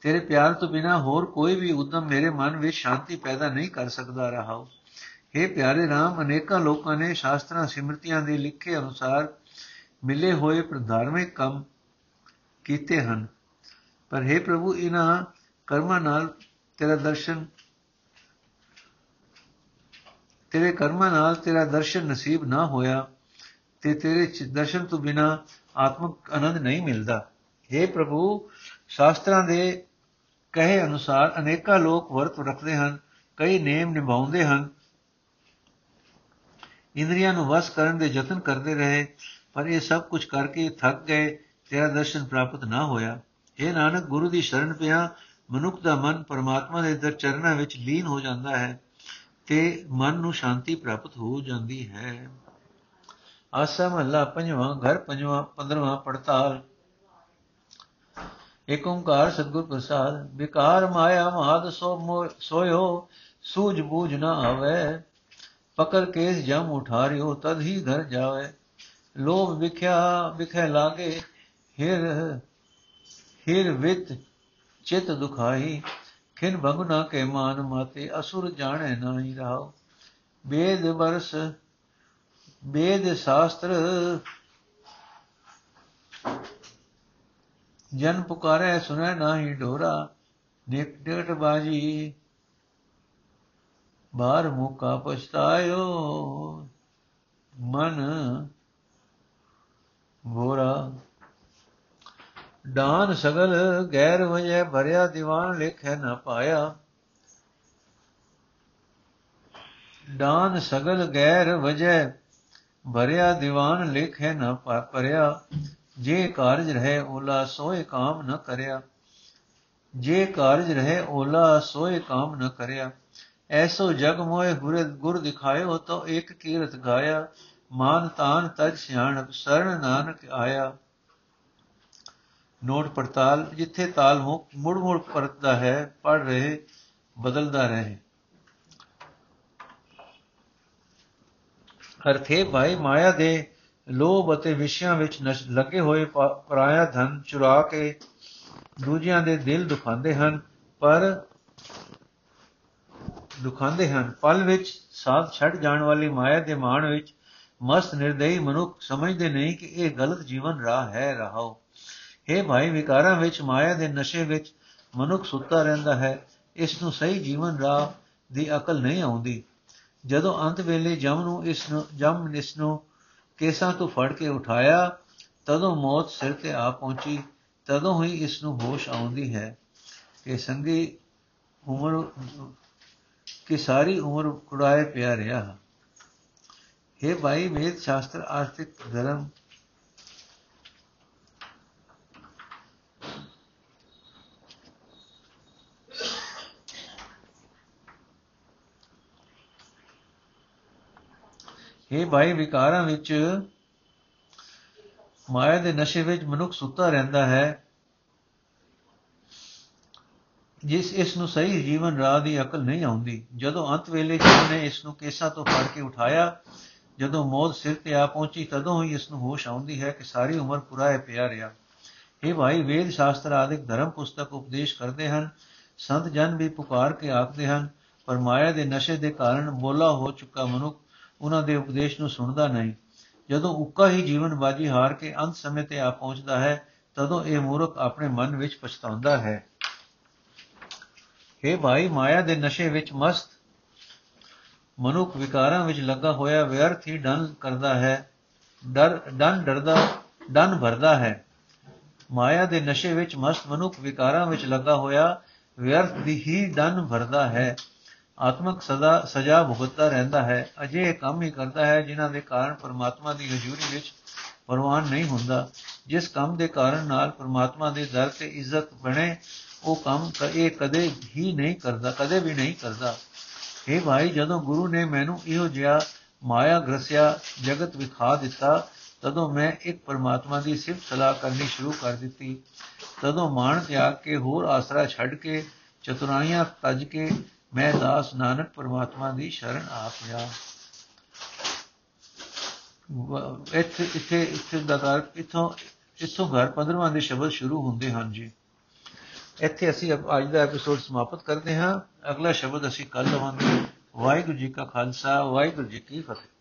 ਤੇਰੇ ਪਿਆਰ ਤੋਂ ਬਿਨਾ ਹੋਰ ਕੋਈ ਵੀ ਉਦਮ ਮੇਰੇ ਮਨ ਵਿੱਚ ਸ਼ਾਂਤੀ ਪੈਦਾ ਨਹੀਂ ਕਰ ਸਕਦਾ ਰਹਾਓ हे ਪਿਆਰੇ RAM ਅਨੇਕਾਂ ਲੋਕਾਂ ਨੇ ਸ਼ਾਸਤਰਾਂ ਸਿਮਰਤੀਆਂ ਦੇ ਲਿਖੇ ਅਨੁਸਾਰ ਮਿਲੇ ਹੋਏ ਪ੍ਰਧਾਰਮਿਕ ਕੰਮ ਕੀਤੇ ਹਨ ਪਰ हे ਪ੍ਰਭੂ ਇਹਨਾਂ ਕਰਮਾਂ ਨਾਲ ਤੇਰਾ ਦਰਸ਼ਨ ਤੇਰੇ ਕਰਮਾਂ ਨਾਲ ਤੇਰਾ ਦਰਸ਼ਨ ਨਸੀਬ ਨਾ ਹੋਇਆ ਤੇ ਤੇਰੇ ਦਰਸ਼ਨ ਤੋਂ ਬਿਨਾ ਆਤਮਿਕ ਆਨੰਦ ਨਹੀਂ ਮਿਲਦਾ। हे ਪ੍ਰਭੂ, ਸ਼ਾਸਤਰਾਂ ਦੇ ਕਹੇ ਅਨੁਸਾਰ ਅਨੇਕਾਂ ਲੋਕ ਵਰਤ ਰੱਖਦੇ ਹਨ, ਕਈ ਨੇਮ ਨਿਭਾਉਂਦੇ ਹਨ। ਇੰਦਰੀਆਂ ਨੂੰ ਵਸ ਕਰਨ ਦੇ ਯਤਨ ਕਰਦੇ ਰਹੇ, ਪਰ ਇਹ ਸਭ ਕੁਝ ਕਰਕੇ ਥੱਕ ਗਏ, ਤੇਰਾ ਦਰਸ਼ਨ ਪ੍ਰਾਪਤ ਨਾ ਹੋਇਆ। ਇਹ ਨਾਨਕ, ਗੁਰੂ ਦੀ ਸ਼ਰਨ ਪਿਆ, ਮਨੁੱਖ ਦਾ ਮਨ ਪਰਮਾਤਮਾ ਦੇ ਦਰ ਚਰਨਾਂ ਵਿੱਚ ਲੀਨ ਹੋ ਜਾਂਦਾ ਹੈ। ਤੇ ਮਨ ਨੂੰ ਸ਼ਾਂਤੀ ਪ੍ਰਾਪਤ ਹੋ ਜਾਂਦੀ ਹੈ। ਆਸਾ ਮਹੱਲਾ ਪੰਜਵਾਂ, ਘਰ ਪੰਜਵਾਂ, ਪੰਦਰਵਾਂ, ਪੜਤਾਲ। ਏਕ ਓੰਕਾਰ ਸਤਿਗੁਰ ਪ੍ਰਸਾਦ, ਵਿਕਾਰ ਮਾਇਆ ਮਾਦ ਸੋ ਮੋਹ- ਸੋਇਓ, ਸੂਝ ਬੂਝ ਨਾ ਆਵੇ। ਪਕਰ ਕੇਸ ਜਮ ਉਠਾਰਿਓ, ਤਦ ਹੀ ਘਰ ਜਾਵੇ। ਲੋਭ ਵਿਖਿਆ, ਵਿਖੇ ਲਾਗੇ, ਹਿਰ ਹਿਰ ਵਿਤ ਚਿਤ ਦੁਖਾਈ ਖਿਨ ਭਗਨਾ ਕੇ ਮਾਨ ਮਾਤੇ, ਅਸੁਰ ਜਾਣੈ ਨਾਹੀ ਰਹਾਉ ਵੇਦ ਵਰਸ, ਵੇਦ ਸ਼ਾਸਤਰ, ਜਨ ਪੁਕਾਰੇ ਸੁਨੈ ਨਾਹੀ ਢੋਰਾ। ਨਿਕ ਡੇਟ ਬਾਜੀ, ਬਾਰ ਮੁਕਾ ਪਛਤਾਇਓ। ਮਨ ਗੋਰਾ ਦਾਨ ਸਗਲ ਗੈਰ ਵਜੈ ਭਰਿਆ ਦੀਵਾਨ ਲਿਖੈ ਨਾ ਪਾਇਆ ਦਾਨ ਸਗਲ ਗੈਰ ਵਜੈ ਭਰਿਆ ਦੀਵਾਨ ਲਿਖੈ ਨਾ ਪਾ- ਪਰਿਆ ਜੇ ਕਾਰਜ ਰਹੇ ਓਲਾ ਸੋਏ ਕਾਮ ਨ ਕਰਿਆ ਜੇ ਕਾਰਜ ਰਹੇ ਓਲਾ ਸੋਏ ਕਾਮ ਨ ਕਰਿਆ ਐਸੋ ਜਗ ਮੋਏ ਗੁਰ ਗੁਰ ਦਿਖਾਇਓ ਤੋ ਇੱਕ ਕੀਰਤ ਗਾਇਆ ਮਾਨ ਤਾਨ ਤਜ ਸਿਆਣਪ ਸਰਣ ਨਾਨਕ ਆਇਆ ਨੋਟ ਪੜਤਾਲ, ਜਿੱਥੇ ਤਾਲ ਹੋ, ਮੁੜ ਮੁੜ ਪਰਤਦਾ ਹੈ ਪੜ ਰਹੇ, ਬਦਲਦਾ ਰਹੇ। ਅਰਥੇ ਭਾਈ ਮਾਇਆ ਦੇ ਲੋਭ ਅਤੇ ਵਿਸ਼ਿਆਂ ਵਿੱਚ ਨਸ਼, ਲੱਗੇ ਹੋਏ ਪ- ਪਰਾਇਆ ਧਨ ਚੁਰਾ ਕੇ ਦੂਜਿਆਂ ਦੇ ਦਿਲ ਦੁਖਾਉਂਦੇ ਹਨ, ਪਰ ਦੁਖਾਉਂਦੇ ਹਨ। ਪਲ ਵਿੱਚ ਸਾਥ ਛੱਡ ਜਾਣ ਵਾਲੀ ਮਾਇਆ ਦੇ ਮਾਣ ਵਿੱਚ ਮਸਤ ਨਿਰਦਈ ਮਨੁੱਖ ਸਮਝਦੇ ਨਹੀਂ ਕਿ ਇਹ ਗਲਤ ਜੀਵਨ ਰਾਹ ਹੈ, ਰਹਾਓ। ਇਹ ਭਾਈ, ਵਿਕਾਰਾਂ ਵਿੱਚ, ਮਾਇਆ ਦੇ ਨਸ਼ੇ ਵਿੱਚ ਮਨੁੱਖ ਸੁੱਤਾ ਰਹਿੰਦਾ ਹੈ। ਇਸ ਨੂੰ ਸਹੀ ਜੀਵਨ ਰਾਹ ਦੀ ਅਕਲ ਨਹੀਂ ਆਉਂਦੀ। ਜਦੋਂ ਅੰਤ ਵੇਲੇ ਜਮ ਨੂੰ ਇਸ ਨੂੰ, ਜਮ ਇਸ ਨੂੰ ਕੇਸਾਂ ਤੋਂ ਫੜ ਕੇ ਉਠਾਇਆ, ਤਦੋਂ ਮੌਤ ਸਿਰ ਤੇ ਆ ਪਹੁੰਚੀ, ਤਦੋਂ ਹੀ ਇਸ ਨੂੰ ਹੋਸ਼ ਆਉਂਦੀ ਹੈ ਕਿ ਸੰਗੀ ਉਮਰ, ਕਿ ਸਾਰੀ ਉਮਰ ਕੁੜਾਏ ਪਿਆ ਰਿਹਾ। ਇਹ ਭਾਈ, ਵੇਦ ਸ਼ਾਸਤਰ ਆਸਤਿਕ ਧਰਮ ਇਹ ਭਾਈ ਵਿਕਾਰਾਂ ਵਿੱਚ ਮਾਇਆ ਦੇ ਨਸ਼ੇ ਵਿੱਚ ਮਨੁੱਖ ਸੁੱਤਾ ਰਹਿੰਦਾ ਹੈ। ਜਿਸ ਇਸ ਨੂੰ ਸਹੀ ਜੀਵਨ ਰਾਹ ਦੀ ਅਕਲ ਨਹੀਂ ਆਉਂਦੀ। ਜਦੋਂ ਅੰਤ ਵੇਲੇ ਜਿਸ ਨੇ ਇਸ ਨੂੰ ਕੇਸਾਂ ਤੋਂ ਫੜ ਕੇ ਉਠਾਇਆ, ਜਦੋਂ ਮੌਤ ਸਿਰ ਤੇ ਆ ਪਹੁੰਚੀ, ਤਦੋਂ ਹੀ ਇਸ ਨੂੰ ਹੋਸ਼ ਆਉਂਦੀ ਹੈ ਕਿ ਸਾਰੀ ਉਮਰ ਪੁਰਾਏ ਪਿਆ ਰਿਹਾ। ਇਹ ਭਾਈ ਵੇਦ ਸ਼ਾਸਤਰ ਆਦਿਕ ਧਰਮ ਪੁਸਤਕ ਉਪਦੇਸ਼ ਕਰਦੇ ਹਨ। ਸੰਤ ਜਨ ਵੀ ਪੁਕਾਰ ਕੇ ਆਖਦੇ ਹਨ, ਪਰ ਮਾਇਆ ਦੇ ਨਸ਼ੇ ਦੇ ਕਾਰਨ ਬੋਲਾ ਹੋ ਚੁੱਕਾ ਮਨੁੱਖ ਉਹਨਾਂ ਦੇ ਉਪਦੇਸ਼ ਨੂੰ ਸੁਣਦਾ ਨਹੀਂ। ਜਦੋਂ ਉੱਕਾ ਹੀ ਜੀਵਨ ਬਾਜੀ ਹਾਰ ਕੇ ਅੰਤ ਸਮੇਂ ਤੇ ਆ ਪਹੁੰਚਦਾ ਹੈ, ਤਦੋਂ ਇਹ ਮੂਰਖ ਆਪਣੇ ਮਨ ਵਿੱਚ ਪਛਤਾਉਂਦਾ ਹੈ। हे ਭਾਈ, ਮਾਇਆ ਦੇ ਨਸ਼ੇ ਵਿੱਚ ਮਸਤ, ਮਨੁੱਖ ਵਿਕਾਰਾਂ ਵਿੱਚ ਲੱਗਾ ਹੋਇਆ ਵਿਅਰਥ ਹੀ ਡਨ ਕਰਦਾ ਹੈ, ਡਰ, ਡਨ ਡਰਦਾ, ਡਨ ਭਰਦਾ ਹੈ। ਮਾਇਆ ਦੇ ਨਸ਼ੇ ਵਿੱਚ ਮਸਤ ਮਨੁੱਖ ਵਿਕਾਰਾਂ ਵਿੱਚ ਲੱਗਾ ਹੋਇਆ ਵਿਅਰਥ ਦੀ ਹੀ ਡਨ ਭਰਦਾ ਹੈ। ਆਤਮਕ ਸਦਾ, ਸਜ਼ਾ ਭੁਗਤਦਾ ਰਹਿੰਦਾ ਹੈ। ਅਜੇ ਕੰਮ ਹੀ ਕਰਦਾ ਹੈ ਜਿਨ੍ਹਾਂ ਦੇ ਕਾਰਨ ਪਰਮਾਤਮਾ ਦੀ ਹਜ਼ੂਰੀ ਵਿੱਚ ਪ੍ਰਵਾਨ ਨਹੀਂ ਹੁੰਦਾ। ਜਿਸ ਕੰਮ ਦੇ ਕਾਰਨ ਨਾਲ ਪਰਮਾਤਮਾ ਦੇ ਦਰ ਤੇ ਇੱਜ਼ਤ ਬਣੇ, ਉਹ ਕੰਮ ਕ- ਇਹ ਕਦੇ ਹੀ ਨਹੀਂ ਕਰਦਾ, ਕਦੇ ਵੀ ਨਹੀਂ ਕਰਦਾ। ਇਹ ਭਾਈ, ਜਦੋਂ ਗੁਰੂ ਨੇ ਮੈਨੂੰ ਇਹੋ ਜਿਹਾ ਮਾਇਆ ਗ੍ਰਸਿਆ ਜਗਤ ਵਿਖਾ ਦਿੱਤਾ, ਤਦੋਂ ਮੈਂ ਇੱਕ ਪਰਮਾਤਮਾ ਦੀ ਸਿਫਤ ਸਲਾਹ ਕਰਨੀ ਸ਼ੁਰੂ ਕਰ ਦਿੱਤੀ। ਤਦੋਂ ਮਾਣ ਤਿਆਗ ਕੇ ਹੋਰ ਆਸਰਾ ਛੱਡ ਕੇ, ਚਤੁਰਾਈਆਂ ਤਜ ਕੇ ਮੈਂ ਦਾਸ ਨਾਨਕ ਪਰਮਾਤਮਾ ਦੀ ਸ਼ਰਨ ਆ। ਪਿਆ ਵ- ਇੱਥੇ ਇੱਥੇ ਇੱਥੇ ਦਾ ਕਾਰ ਇਥੋਂ ਇਥੋਂ ਘਰ 15ਵਾਂ ਦੇ ਸ਼ਬਦ ਸ਼ੁਰੂ ਹੁੰਦੇ ਹਨ ਜੀ। ਇੱਥੇ ਅਸੀਂ ਅਬ- ਅੱਜ ਦਾ ਐਪੀਸੋਡ ਸਮਾਪਤ ਕਰਦੇ ਹਾਂ। ਅਗਲਾ ਸ਼ਬਦ ਅਸੀਂ ਕੱਲ ਲਵਾਂਗੇ। ਵਾਹਿਗੁਰੂ ਜੀ ਕਾ ਖਾਲਸਾ, ਵਾਹਿਗੁਰੂ ਜੀ ਕੀ ਫਤਿਹ।